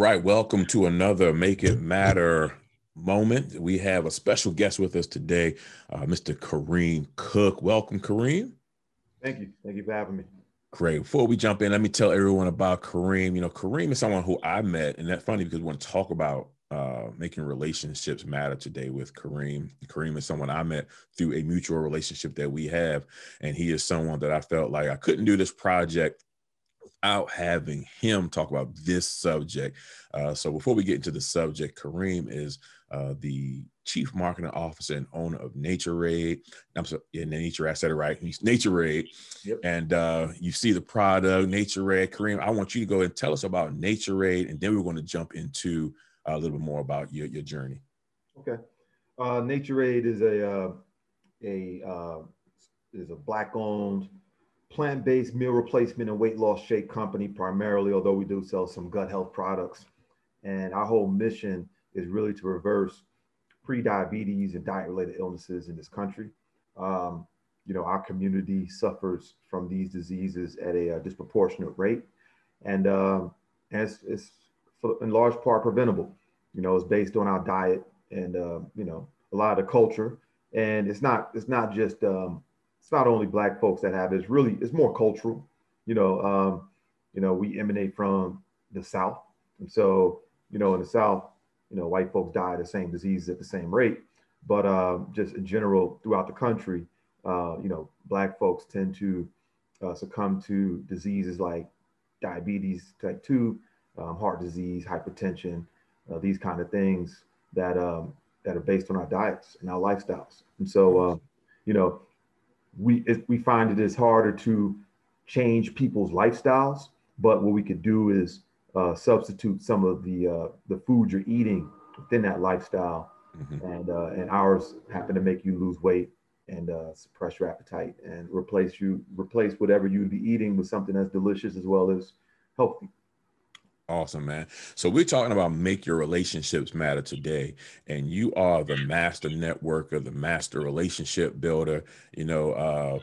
right, welcome to another Make It Matter moment. We have a special guest with us today, uh, Mr. Kareem Cook. Welcome, Kareem. Thank you. Thank you for having me. Great. Before we jump in, let me tell everyone about Kareem. You know, Kareem is someone who I met, and that's funny because we want to talk about uh, making relationships matter today with Kareem. Kareem is someone I met through a mutual relationship that we have, and he is someone that I felt like I couldn't do this project without having him talk about this subject. Uh, so before we get into the subject, Kareem is uh, the chief marketing officer and owner of Naturade. I'm sorry, yeah, Nature, I said it right. He's Naturade. Yep. And uh, you see the product, Naturade. Kareem, I want you to go and tell us about Naturade, and then we're going to jump into a little bit more about your, your journey. Okay. Uh, Naturade is a, uh, a uh, is a black owned plant-based meal replacement and weight loss shake company primarily, although we do sell some gut health products. And our whole mission is really to reverse pre-diabetes and diet-related illnesses in this country. Um, you know, our community suffers from these diseases at a, a uh, disproportionate rate, and, and it's, it's in large part preventable. You know, it's based on our diet and uh, you know a lot of the culture, and it's not it's not just um, it's not only black folks that have it. It's really it's more cultural. You know, um, you know, we emanate from the South, and so you know, in the South, you know, white folks die the same diseases at the same rate. But uh, just in general, throughout the country, uh, you know, black folks tend to uh, succumb to diseases like diabetes type two, um, heart disease, hypertension, uh, these kind of things that um, that are based on our diets and our lifestyles. And so, uh, you know, we it, we find it is harder to change people's lifestyles, but what we could do is uh, substitute some of the uh, the food you're eating within that lifestyle, mm-hmm. and uh, and ours happen to make you lose weight and uh, suppress your appetite and replace you replace whatever you'd be eating with something that's delicious as well as healthy. Awesome, man. So we're talking about make your relationships matter today, and you are the master networker, the master relationship builder. You know, uh,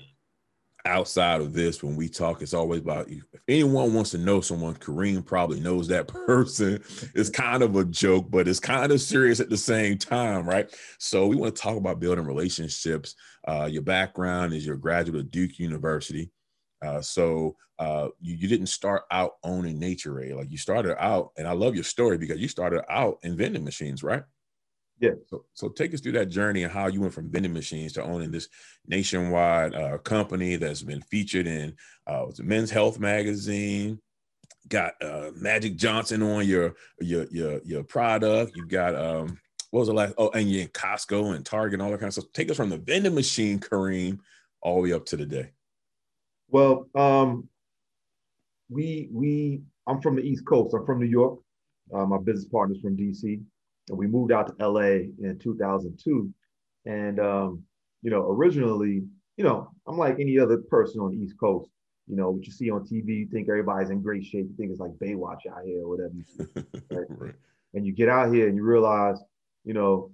outside of this, when we talk, it's always about. If anyone wants to know someone, Kareem probably knows that person. It's kind of a joke, but it's kind of serious at the same time, right? So we want to talk about building relationships. Uh, your background is your graduate of Duke University. Uh, so uh, you, you didn't start out owning Nature Naturade. Like you started out, and I love your story because you started out in vending machines, right? Yeah. So, so take us through that journey and how you went from vending machines to owning this nationwide uh, company that's been featured in uh, Men's Health magazine. Got uh, Magic Johnson on your your your your product. You got um, what was the last? Oh, and you're in Costco and Target and all that kind of stuff. Take us from the vending machine, Kareem, all the way up to the day. Well, um, we we I'm from the East Coast. I'm from New York. Uh, my business partner's from DC, and we moved out to LA in 2002. And um, you know, originally, you know, I'm like any other person on the East Coast. You know, what you see on TV, you think everybody's in great shape. You think it's like Baywatch out here or whatever. right? right. And you get out here and you realize, you know,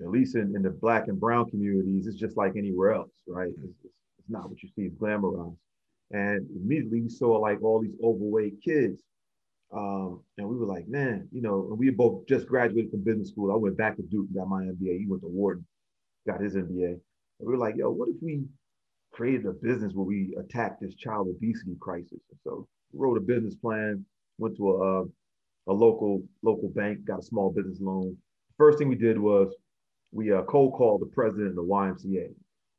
at least in, in the black and brown communities, it's just like anywhere else, right? It's, it's, it's not what you see, it's glamorized. And immediately we saw like all these overweight kids. Um, and we were like, man, you know, and we both just graduated from business school. I went back to Duke, got my MBA. He went to Wharton, got his MBA. And we were like, yo, what if we created a business where we attack this child obesity crisis? And so wrote a business plan, went to a, a local local bank, got a small business loan. First thing we did was we uh, cold called the president of the YMCA.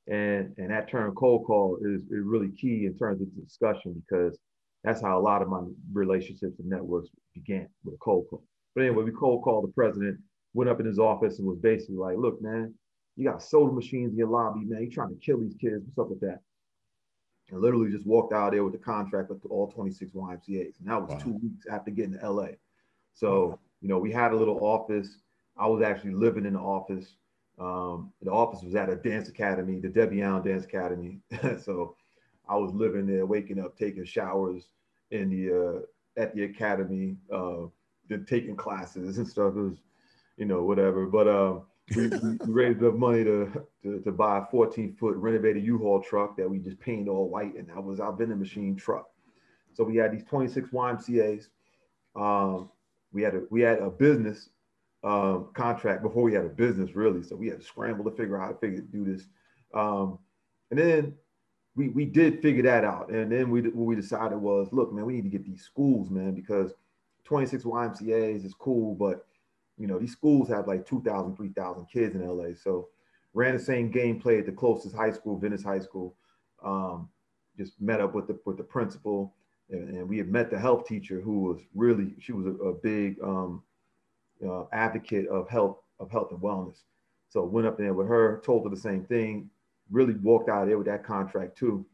And, and that term cold call is, is really key in terms of the discussion because that's how a lot of my relationships and networks began with a cold call. But anyway, we cold called the president, went up in his office and was basically like, look, man, you got soda machines in your lobby, man. You're trying to kill these kids. What's up with that? And literally just walked out there with the contract with all 26 YMCAs. And that was wow. two weeks after getting to LA. So, you know, we had a little office. I was actually living in the office. Um, the office was at a dance academy, the Debbie Allen Dance Academy. so I was living there, waking up, taking showers in the uh, at the academy, uh, then taking classes and stuff. It was, you know, whatever. But um, we, we, raised enough money to, to, to buy a 14 foot renovated U-Haul truck that we just painted all white, and that was our vending machine truck. So we had these 26 YMCA's. Um, we had a we had a business um, contract before we had a business really. So we had to scramble to figure out how to figure do this. Um, and then we we did figure that out. And then we what we decided was, look, man, we need to get these schools, man, because 26 YMCA's is cool, but you know these schools have like 2,000, 3,000 kids in LA. So ran the same gameplay at the closest high school, Venice High School. Um, just met up with the with the principal, and, and, we had met the health teacher who was really she was a, a big um, uh, advocate of health of health and wellness. So went up there with her, told her the same thing. Really walked out of there with that contract too.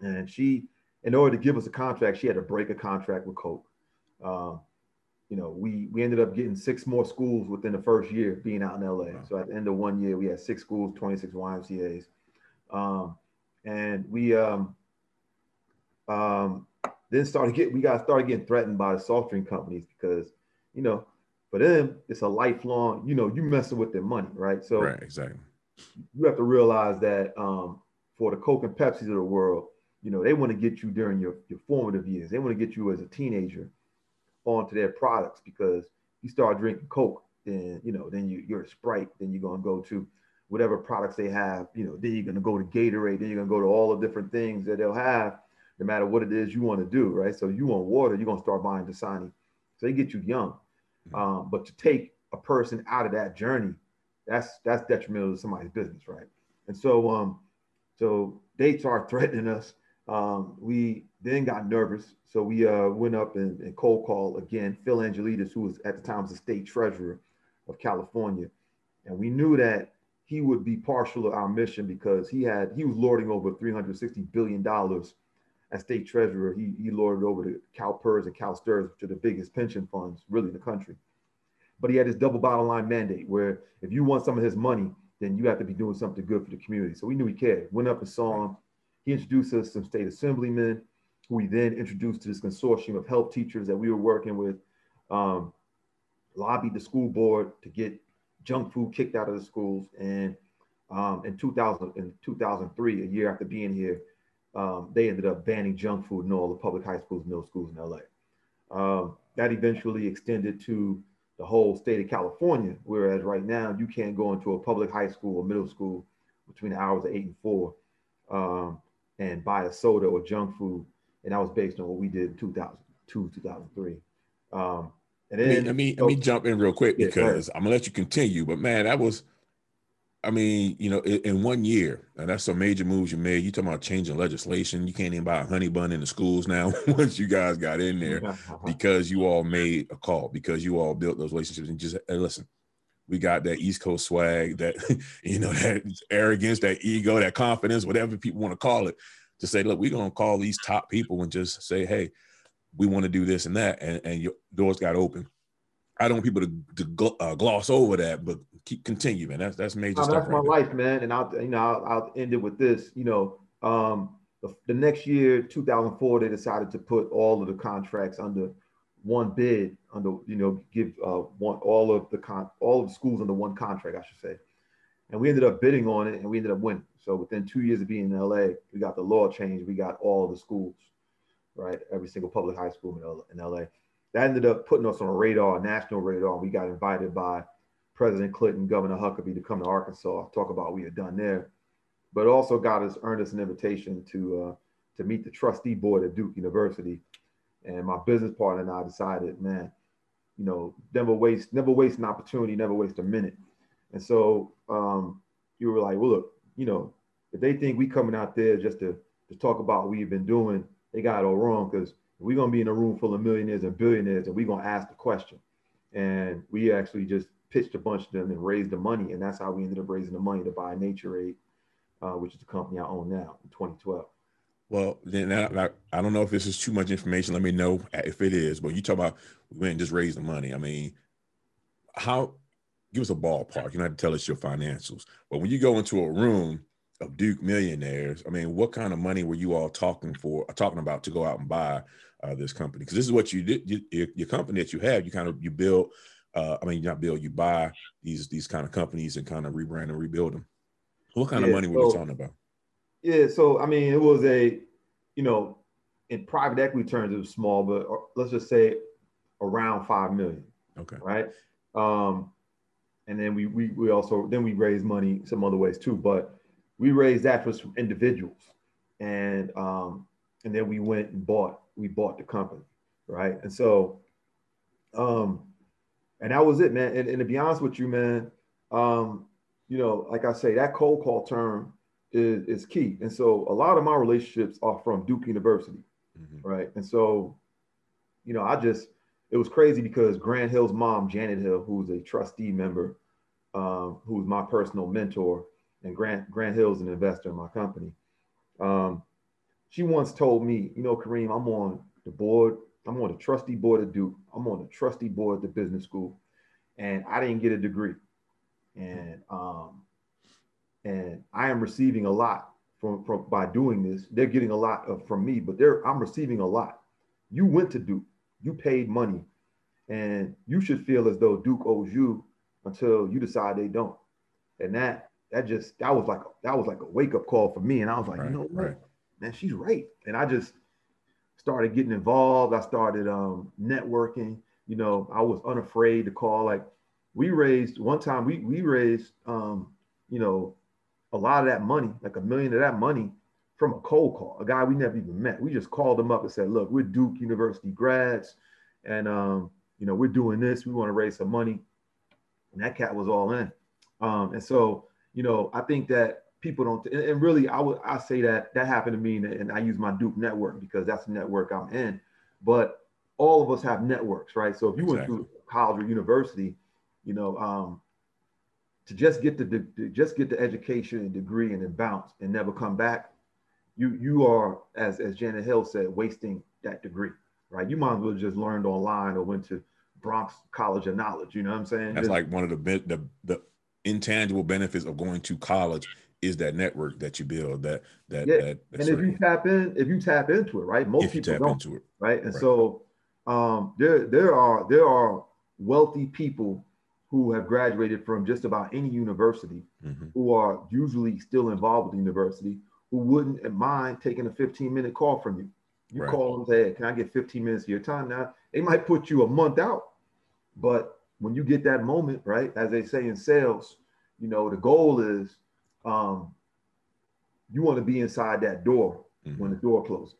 And she, in order to give us a contract, she had to break a contract with Coke. Uh, you know, we we ended up getting six more schools within the first year being out in LA. Wow. So at the end of one year, we had six schools, 26 YMCA's. Um, and we um, um, then started get we got started getting threatened by the soft drink companies because you know for them it's a lifelong you know you messing with their money right so right exactly you have to realize that um, for the coke and pepsis of the world you know they want to get you during your, your formative years they want to get you as a teenager onto their products because you start drinking coke then you know then you, you're a sprite then you're going to go to whatever products they have, you know, then you're going to go to Gatorade, then you're going to go to all the different things that they'll have, no matter what it is you want to do, right? So you want water, you're going to start buying Dasani. So they get you young. Um, but to take a person out of that journey, that's that's detrimental to somebody's business, right? And so um, so they start threatening us. Um, we then got nervous, so we uh, went up and, and cold call again Phil Angelides, who was at the time the state treasurer of California, and we knew that he would be partial to our mission because he had he was lording over 360 billion dollars as state treasurer. He he lorded over the CalPERS and CalSTRS, which are the biggest pension funds really in the country. But he had his double bottom line mandate where if you want some of his money, then you have to be doing something good for the community. So we knew he cared. Went up and saw him. He introduced us some state assemblymen, who we then introduced to this consortium of health teachers that we were working with. Um, lobbied the school board to get junk food kicked out of the schools. And um, in 2000, in 2003, a year after being here, um, they ended up banning junk food in all the public high schools, middle schools in LA. Um, that eventually extended to the whole state of California, whereas right now you can't go into a public high school or middle school between the hours of eight and four um, and buy a soda or junk food. And that was based on what we did in 2002, 2003. Um, and then, let me let me jump in real quick because I'm gonna let you continue. But man, that was, I mean, you know, in, in, one year, and that's some major moves you made. You talking about changing legislation? You can't even buy a honey bun in the schools now. once you guys got in there, because you all made a call, because you all built those relationships, and just hey, listen. We got that East Coast swag, that you know, that arrogance, that ego, that confidence, whatever people want to call it, to say, look, we're gonna call these top people and just say, hey, we want to do this and that, and, and your doors got open. I don't want people to, to uh, gloss over that, but keep continue, man. That's that's major oh, stuff. That's right my there. life, man. And I'll you know I'll, I'll, end it with this. You know, um, the, the next year, 2004, they decided to put all of the contracts under one bid, under you know give uh, one all of the con all of the schools under one contract, I should say. And we ended up bidding on it, and we ended up winning. So within two years of being in LA, we got the law changed. We got all of the schools right? Every single public high school in LA. That ended up putting us on a radar, a national radar. We got invited by President Clinton, Governor Huckabee to come to Arkansas, talk about what we had done there. But also got us, earned us an invitation to uh, to meet the trustee board at Duke University. And my business partner and I decided, man, you know, never waste, never waste an opportunity, never waste a minute. And so um, you were like, well, look, you know, if they think we coming out there just to to talk about what we've been doing, they got it all wrong because we're gonna be in a room full of millionaires and billionaires, and we're gonna ask the question. And we actually just pitched a bunch of them and raised the money, and that's how we ended up raising the money to buy Nature uh, which is the company I own now in 2012. Well, then I, I, don't know if this is too much information. Let me know if it is. But you talk about we went and just raised the money. I mean, how? Give us a ballpark. You don't have to tell us your financials. But when you go into a room of Duke millionaires. I mean, what kind of money were you all talking for, talking about to go out and buy uh, this company? Because this is what you did. You, your company that you have, you kind of you build. Uh, I mean, not build, you buy these these kind of companies and kind of rebrand and rebuild them. What kind yeah, of money were you talking about? Yeah, so I mean, it was a, you know, in private equity terms, it was small, but uh, let's just say around five million. Okay. Right. Um, and then we we we also then we raised money some other ways too, but we raised that for some individuals, and um, and then we went and bought we bought the company, right? And so, um, and that was it, man. And, and to be honest with you, man, um, you know, like I say, that cold call term is, is key. And so a lot of my relationships are from Duke University, mm-hmm. right? And so, you know, I just, it was crazy because Grant Hill's mom, Janet Hill, who's a trustee member, um, who's my personal mentor, and Grant Grant Hill's an investor in my company. Um, she once told me, you know, Kareem, I'm on the board, I'm on the trustee board of Duke, I'm on the trustee board at the business school, and I didn't get a degree and um, and I am receiving a lot from, from by doing this. They're getting a lot of, from me, but they're I'm receiving a lot. You went to Duke, you paid money, and you should feel as though Duke owes you until you decide they don't. And that that just that was like that was like a wake up call for me. And I was like, right, you know what, right. man, she's right. And I just started getting involved. I started um, networking. You know, I was unafraid to call like we raised one time we we raised um, you know a lot of that money, like a million of that money from a cold call, a guy we never even met. We just called him up and said, look, we're Duke University grads, and um, you know, we're doing this, we want to raise some money. And that cat was all in. Um, and so, you know, I think that people don't and, and really I would I say that that happened to me and, and I use my Duke network because that's the network I'm in. But all of us have networks, right? So if you exactly. went through college or university, you know, um, to just get the, the just get the education and degree and then bounce and never come back, you you are as as Janet Hill said, wasting that degree, right? You might as well just learned online or went to Bronx College of Knowledge. You know what I'm saying? That's just, like one of the the the intangible benefits of going to college is that network that you build. That that yeah. that. and if you tap in, if you tap into it, right? Most people don't, it, right? And right. so um, there there are there are wealthy people who have graduated from just about any university, mm-hmm. who are usually still involved with the university, who wouldn't mind taking a 15 minute call from you. You right. call them, say, hey, can I get 15 minutes of your time? Now, they might put you a month out, but when you get that moment, right, as they say in sales, you know, the goal is um, you want to be inside that door mm-hmm. when the door closes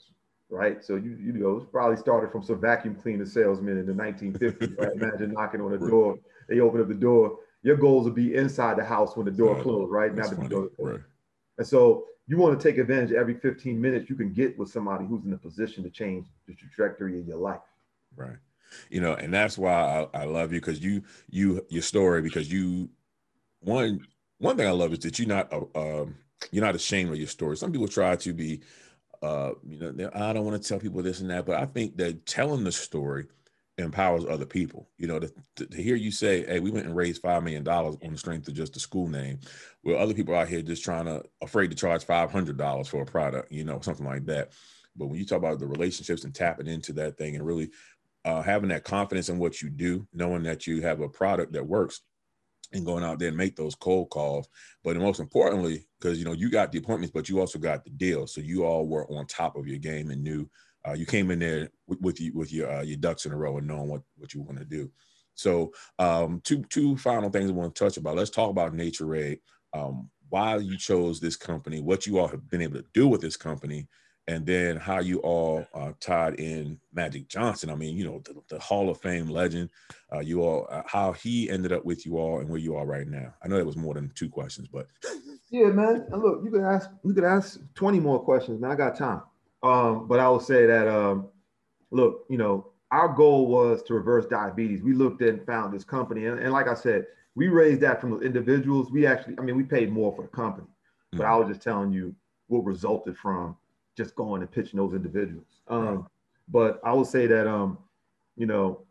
right? So you you know probably started from some vacuum cleaner salesman in the 1950s, right? Imagine knocking on a door they open up the door. Your goals will be inside the house when the door right. closed, right? Not the door. Right. And so you want to take advantage every 15 minutes you can get with somebody who's in a position to change the trajectory of your life. Right. You know, and that's why I, I love you because you you your story because you one one thing I love is that you're not uh, you're not ashamed of your story. Some people try to be, uh, you know, I don't want to tell people this and that, but I think that telling the story empowers other people. You know, to, to, to, hear you say, "Hey, we went and raised five million dollars on the strength of just the school name," where other people out here just trying to afraid to charge five hundred dollars for a product, you know, something like that. But when you talk about the relationships and tapping into that thing and really uh, having that confidence in what you do, knowing that you have a product that works, and going out there and make those cold calls. But most importantly, because you know you got the appointments, but you also got the deal, so you all were on top of your game and knew uh, you came in there with, with you with your uh, your ducks in a row and knowing what what you want to do. So um, two two final things I want to touch about. Let's talk about Naturade. Um, why you chose this company, what you all have been able to do with this company, and then how you all uh, tied in Magic Johnson. I mean, you know, the, the Hall of Fame legend. Uh, you all, uh, how he ended up with you all, and where you are right now. I know that was more than two questions, but yeah, man. And look, you could ask, you could ask twenty more questions, man. I got time. Um, but I will say that, um, look, you know, our goal was to reverse diabetes. We looked and found this company. And, and like I said, we raised that from individuals. We actually, I mean, we paid more for the company, but mm-hmm. I was just telling you what resulted from just going and pitching those individuals. Um. But I will say that, um, you know,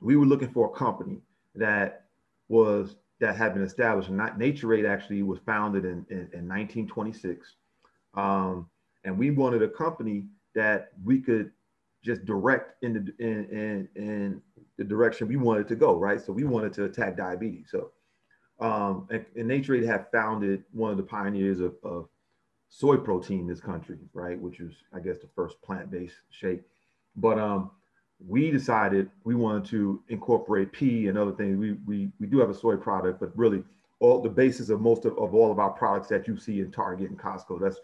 we were looking for a company that was that had been established. And Nature Naturade actually was founded in, in, in 1926. Um, and we wanted a company that we could just direct in the in, in, in the direction we wanted to go, right? So we wanted to attack diabetes. So um, and, and Naturade had founded one of the pioneers of, of soy protein in this country, right? Which was, I guess, the first plant-based shake. But um, we decided we wanted to incorporate pea and other things. We, we, we do have a soy product, but really all the basis of most of, of all of our products that you see in Target and Costco, that's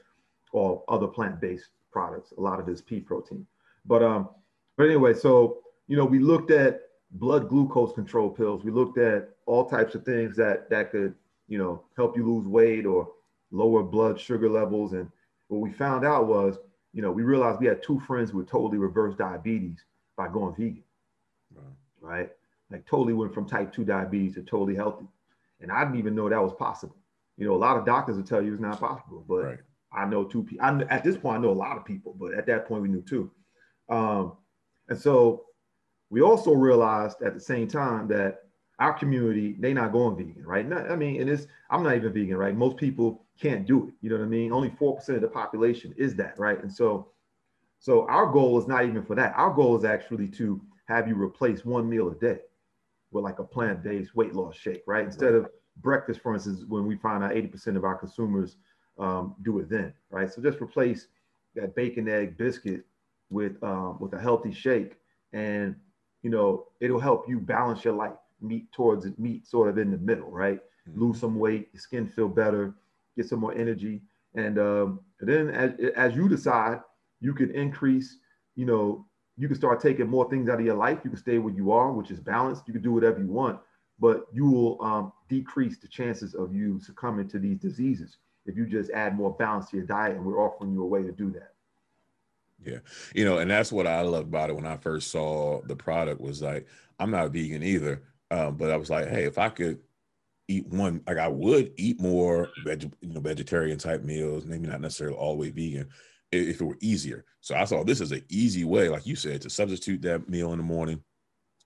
all other plant-based products. A lot of this pea protein. But um, but anyway, so you know, we looked at blood glucose control pills. We looked at all types of things that that could, you know, help you lose weight or lower blood sugar levels. And what we found out was, you know, we realized we had two friends who had totally reversed diabetes by going vegan. Wow. Right? Like totally went from type 2 diabetes to totally healthy. And I didn't even know that was possible. You know, a lot of doctors will tell you it's not possible, but right. I know two people. At this point, I know a lot of people, but at that point, we knew two. Um, and so we also realized at the same time that our community, they not going vegan, right? Not, I mean, and it's, I'm not even vegan, right? Most people can't do it. You know what I mean? Only 4% of the population is that, right? And so, so our goal is not even for that. Our goal is actually to have you replace one meal a day with like a plant-based weight loss shake, right? Instead of breakfast, for instance, when we find out 80% of our consumers um, do it then, right? So just replace that bacon egg biscuit with um, with a healthy shake, and you know it'll help you balance your life, meet towards it, meet sort of in the middle, right? Mm-hmm. Lose some weight, your skin feel better, get some more energy, and, um, then as as you decide, you can increase, you know, you can start taking more things out of your life. You can stay where you are, which is balanced. You can do whatever you want, but you will um, decrease the chances of you succumbing to these diseases if you just add more balance to your diet. And we're offering you a way to do that. Yeah. You know, and that's what I love about it when I first saw the product was like, I'm not vegan either. Um, but I was like, hey, if I could eat one, like I would eat more veg, you know, vegetarian type meals, maybe not necessarily all the way vegan, if it were easier. So I saw this as an easy way, like you said, to substitute that meal in the morning,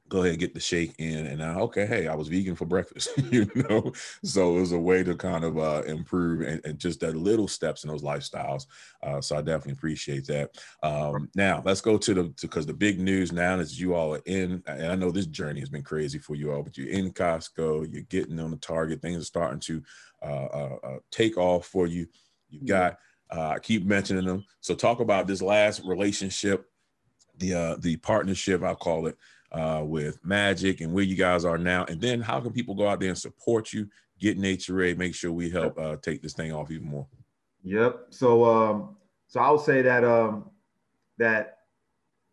go ahead and get the shake in and now okay hey i was vegan for breakfast you know? So it was a way to kind of uh, improve and, and, just that little steps in those lifestyles uh, so i definitely appreciate that. Um, now let's go to the because the big news now is you all are in and i know this journey has been crazy for you all but you're in costco you're getting on the target things are starting to uh, uh, uh take off for you. You've got uh, i keep mentioning them. So talk about this last relationship the the partnership i'll call it uh, with Magic and where you guys are now, and then how can people go out there and support you, get Nature make sure we help uh, take this thing off even more. Yep. So, um, so I would say that um, that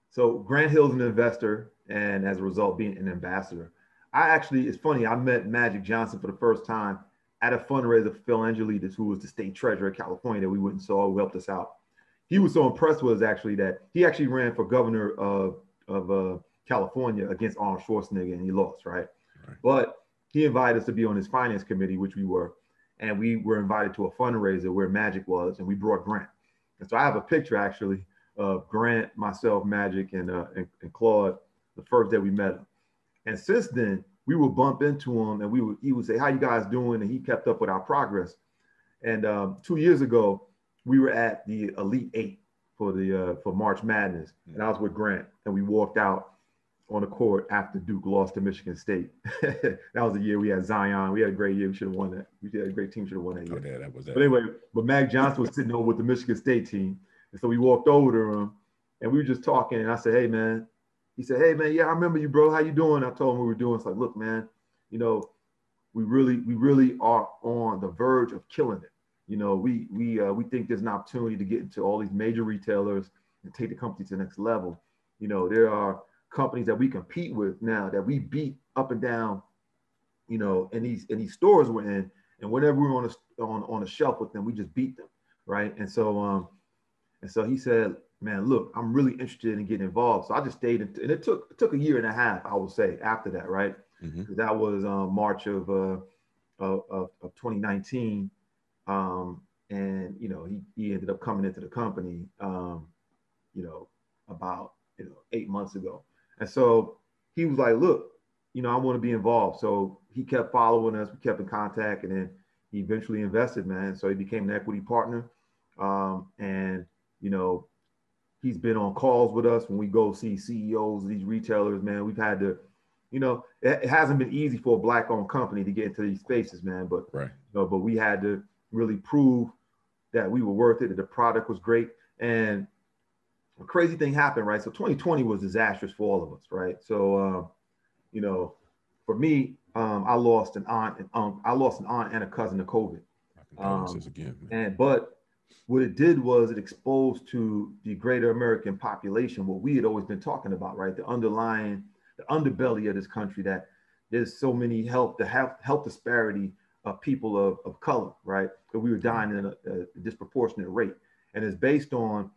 so Grant Hill's an investor, and as a result, being an ambassador. I actually, it's funny. I met Magic Johnson for the first time at a fundraiser for Phil Angelides, who was the state treasurer of California that we went and saw, who helped us out. He was so impressed with us actually that he actually ran for governor of of uh, California against Arnold Schwarzenegger, and he lost, right? right? But he invited us to be on his finance committee, which we were, and we were invited to a fundraiser where Magic was, and we brought Grant. And so I have a picture actually of Grant, myself, Magic, and, uh, and, and Claude the first day we met him. And since then, we would bump into him, and we would he would say, "How you guys doing?" And he kept up with our progress. And um, two years ago, we were at the Elite Eight for the uh, for March Madness, and I was with Grant, and we walked out on the court after Duke lost to Michigan State. that was the year we had Zion. We had a great year. We should have won that. We had a great team. Should have won that year. Oh, yeah, that was that. But anyway, but Mag Johnson was sitting over with the Michigan State team, and so we walked over to him, and we were just talking. And I said, "Hey, man." He said, "Hey, man. Yeah, I remember you, bro. How you doing?" I told him we were doing. It's like, look, man. You know, we really, we really are on the verge of killing it. You know, we we uh, we think there's an opportunity to get into all these major retailers and take the company to the next level. You know, there are companies that we compete with now that we beat up and down, you know, in these in these stores we're in, and whenever we're on a on on a shelf with them, we just beat them, right? And so um, and so he said, man, look, I'm really interested in getting involved. So I just stayed, in, and it took it took a year and a half, I would say, after that, right? Mm-hmm. That was um, March of, uh, of, of 2019, um, and you know he he ended up coming into the company, um, you know, about you know eight months ago. And so he was like, look, you know, I want to be involved. So he kept following us. We kept in contact, and then he eventually invested, man. So he became an equity partner. Um, and you know, he's been on calls with us when we go see CEOs these retailers, man. We've had to, you know, it, it hasn't been easy for a black-owned company to get into these spaces, man. But right, you know, but we had to really prove that we were worth it, that the product was great, and a crazy thing happened, right? So 2020 was disastrous for all of us, right? So, uh, you know, for me, um, I lost an aunt, and, um, I lost an aunt and a cousin to COVID. Um, again, and but what it did was it exposed to the greater American population what we had always been talking about, right? The underlying, the underbelly of this country that there's so many health, the health, health disparity of people of, of color, right? That we were dying at a, a disproportionate rate. And it's based on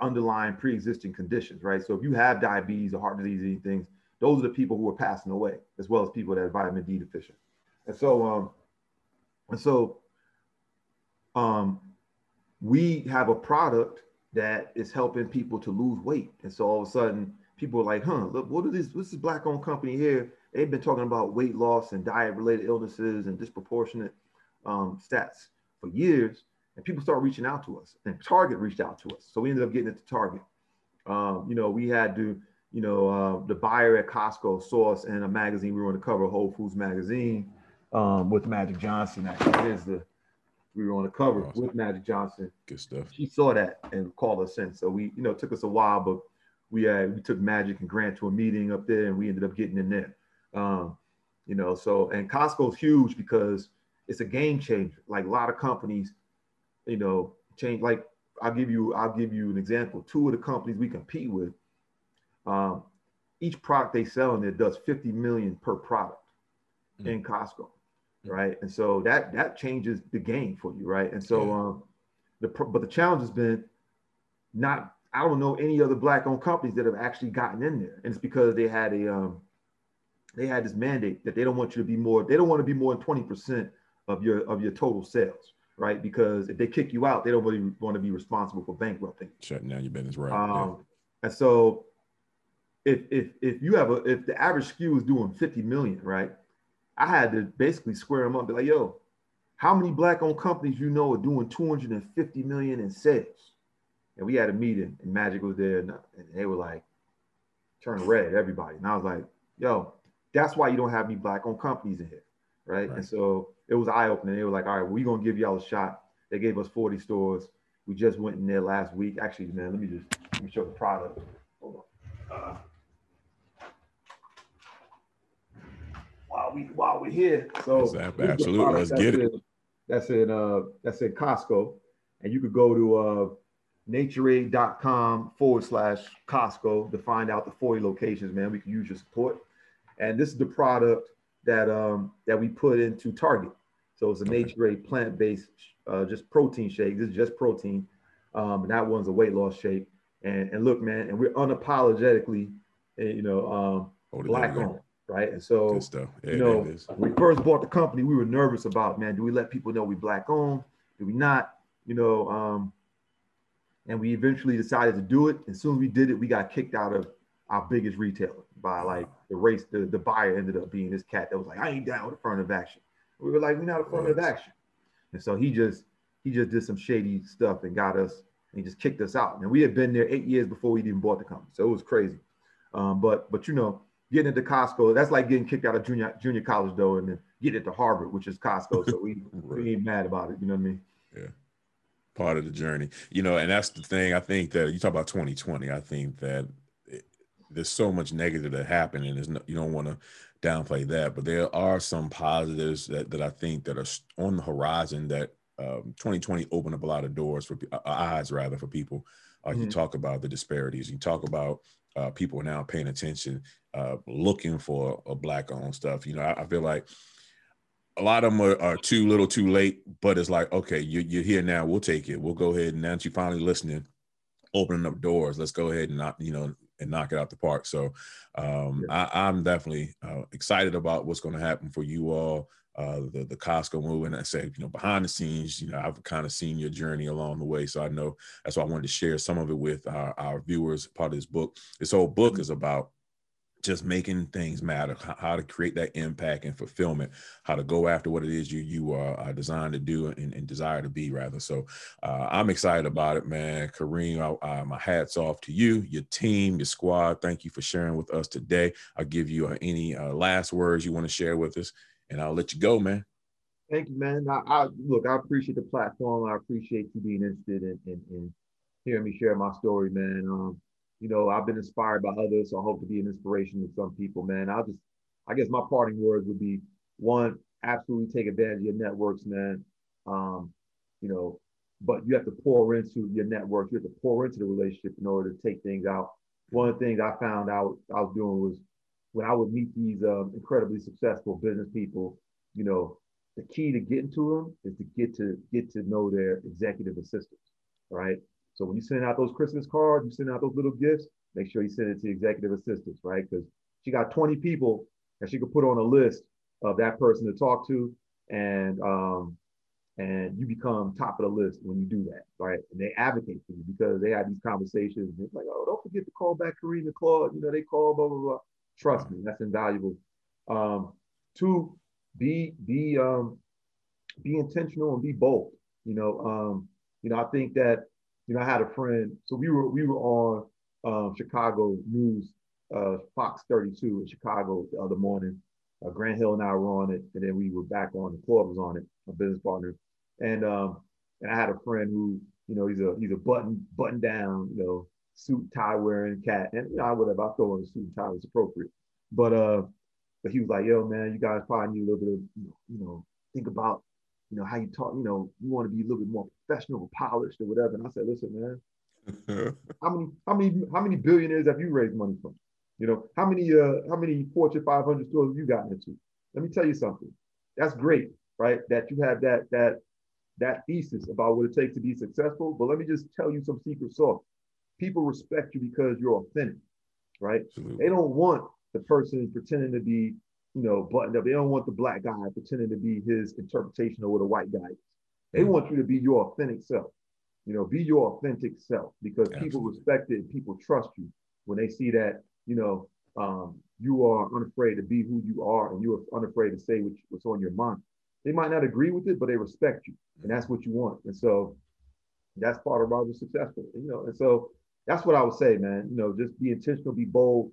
underlying pre-existing conditions, right? So if you have diabetes or heart disease, these things, those are the people who are passing away, as well as people that are vitamin D deficient. And so, um, and so, um, we have a product that is helping people to lose weight. And so all of a sudden, people are like, huh, look, what is this? What's this black owned company here? They've been talking about weight loss and diet related illnesses and disproportionate um, stats for years. And people start reaching out to us, and Target reached out to us. So we ended up getting it to Target. Um, you know, we had to, you know, uh, the buyer at Costco saw us in a magazine. We were on the cover of Whole Foods magazine um, with Magic Johnson. Actually, here's the we were on the cover awesome. with Magic Johnson. Good stuff. She saw that and called us in. So we, you know, it took us a while, but we had we took Magic and Grant to a meeting up there, and we ended up getting in there. Um, you know, so and Costco's huge because it's a game changer. Like a lot of companies, you know, change. Like I'll give you, I'll give you an example. Two of the companies we compete with, um, each product they sell in there does 50 million per product mm-hmm. in Costco right? And so that that changes the game for you, right? And so, um, the but the challenge has been not. I don't know any other black-owned companies that have actually gotten in there, and it's because they had a um, they had this mandate that they don't want you to be more. They don't want to be more than twenty percent of your of your total sales, right? Because if they kick you out, they don't really want to be responsible for bankrupting. Shutting down your business, right? Um, yeah. And so, if if if you have a if the average SKU is doing fifty million, right? I had to basically square them up, be like, yo, how many black owned companies you know are doing 250 million in sales? And we had a meeting and Magic was there and they were like, turn red, everybody. And I was like, yo, that's why you don't have any black owned companies in here. Right? right. And so it was eye opening. They were like, all right, we're going to give y'all a shot. They gave us 40 stores. We just went in there last week. Actually, man, let me just let me show the product. Hold on. Uh, while we while we're here. So absolutely, let's get it. In, that's in uh that's in Costco, and you could go to uh naturade.com forward slash Costco to find out the 40 locations, man. We can use your support. And this is the product that um that we put into Target. So it's a okay. Naturade plant-based uh, just protein shake. This is just protein. Um, and that one's a weight loss shake. And and look, man, and we're unapologetically, eh, you know, um, black owned right? And so, yeah, you know, when we first bought the company, we were nervous about, man, do we let people know we black owned? Do we not? You know, um, and we eventually decided to do it. As soon as we did it, we got kicked out of our biggest retailer by like the race. The, the buyer ended up being this cat that was like, I ain't down with affirmative action. We were like, we're not affirmative action. And so he just he just did some shady stuff and got us and he just kicked us out. And we had been there eight years before we even bought the company. So it was crazy. Um, but but you know, getting into Costco, that's like getting kicked out of junior junior college though, and then get into Harvard, which is Costco. So we, right. we ain't mad about it. You know what I mean? Yeah. Part of the journey, you know, and that's the thing. I think that you talk about 2020. I think that there's so much negative that happened, and there's no, you don't want to downplay that, but there are some positives that that I think that are on the horizon that um, 2020 opened up a lot of doors for uh, eyes rather for people. Uh, mm-hmm. You talk about the disparities. You talk about uh, people now paying attention, uh, looking for a black owned stuff. You know, I, I, feel like a lot of them are, are, too little, too late. But it's like, okay, you, you're here now. We'll take it. We'll go ahead and now that you're finally listening, opening up doors. Let's go ahead and not, you know, and knock it out the park. So um, yeah. I, am definitely uh, excited about what's going to happen for you all uh, the the Costco move, and I say, you know, behind the scenes, you know, I've kind of seen your journey along the way, so I know that's why I wanted to share some of it with our, our viewers. Part of this book, this whole book mm-hmm. is about just making things matter, how to create that impact and fulfillment, how to go after what it is you you are designed to do and, and, desire to be, rather. So uh, I'm excited about it, man. Kareem, I, I, my hats off to you, your team, your squad. Thank you for sharing with us today. I'll give you uh, any uh, last words you want to share with us and I'll let you go, man. Thank you, man. I, I look, I appreciate the platform. I appreciate you being interested in, in, in hearing me share my story, man. Um, you know, I've been inspired by others, so I hope to be an inspiration to some people, man. I'll just, I guess my parting words would be one, absolutely take advantage of your networks, man. Um, you know, but you have to pour into your network. You have to pour into the relationship in order to take things out. One of the things I found out I was doing was when I would meet these um, incredibly successful business people, you know, the key to getting to them is to get to get to know their executive assistants, right? So when you send out those Christmas cards, you send out those little gifts, make sure you send it to executive assistants, right? Because she got 20 people that she could put on a list of that person to talk to, and um, and you become top of the list when you do that, right? And they advocate for you because they have these conversations. It's like, oh, don't forget to call back and Claude. You know, they call blah blah blah. Trust me, that's invaluable. Um, two, be be um, be intentional and be bold. You know, um, you know, I think that you know, I had a friend. So we were we were on um, Chicago News, uh, Fox 32 in Chicago the other morning. Uh, Grant Hill and I were on it, and then we were back on. The club was on it, my business partner, and um, and I had a friend who, you know, he's a he's a button button down, you know, suit tie wearing cat, and you know, I whatever I throw on a suit and tie was appropriate, but uh, but he was like, yo, man, you guys probably need a little bit of, you know, think about you know, how you talk, you know, you want to be a little bit more professional, polished or whatever. And I said, listen, man, how many, how many, how many billionaires have you raised money from? You know, how many, uh, how many Fortune 500 stores have you gotten into? Let me tell you something. That's great, right? That you have that, that, that thesis about what it takes to be successful. But let me just tell you some secret sauce. People respect you because you're authentic, right? Absolutely. They don't want the person pretending to be you know, buttoned up. They don't want the black guy pretending to be his interpretation of what a white guy is. They mm-hmm. want you to be your authentic self. You know, be your authentic self because Absolutely. people respect it. and People trust you when they see that, you know, um, you are unafraid to be who you are and you're unafraid to say what's on your mind. They might not agree with it, but they respect you. And that's what you want. And so that's part of being successful. You know, and so that's what I would say, man. You know, just be intentional, be bold,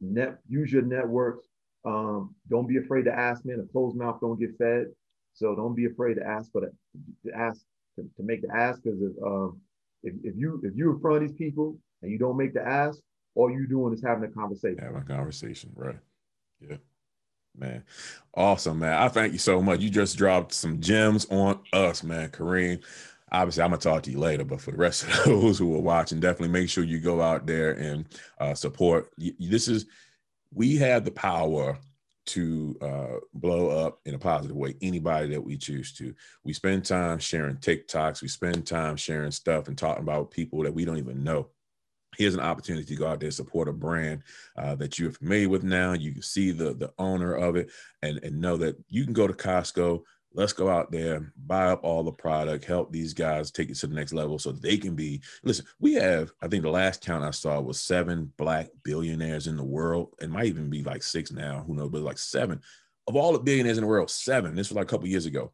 net use your networks, um, don't be afraid to ask, man. A closed mouth don't get fed. So don't be afraid to ask for to ask to, to make the ask because if, um, if if you if you're in front of these people and you don't make the ask, all you're doing is having a conversation. Having a conversation, right? Yeah, man. Awesome, man. I thank you so much. You just dropped some gems on us, man, Kareem. Obviously, I'm gonna talk to you later, but for the rest of those who are watching, definitely make sure you go out there and uh, support. This is we have the power to uh, blow up in a positive way anybody that we choose to. We spend time sharing TikToks, we spend time sharing stuff and talking about people that we don't even know. Here's an opportunity to go out there support a brand uh, that you're familiar with now. You can see the the owner of it and, and know that you can go to Costco, let's go out there, buy up all the product, help these guys take it to the next level so they can be. Listen, we have, I think the last count I saw was seven black billionaires in the world. It might even be like six now, who knows, but like seven of all the billionaires in the world, seven. This was like a couple years ago.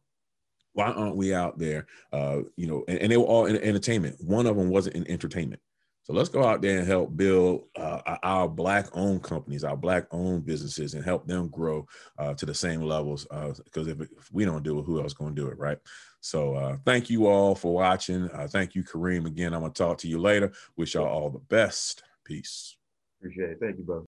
Why aren't we out there? Uh, you know, and, and they were all in entertainment. One of them wasn't in entertainment. So let's go out there and help build uh, our black owned companies, our black owned businesses, and help them grow uh, to the same levels. Because uh, if, if, we don't do it, who else going to do it, right? So uh, thank you all for watching. Uh, thank you, Kareem. Again, I'm going to talk to you later. Wish y'all all the best. Peace. Appreciate it. Thank you, brother.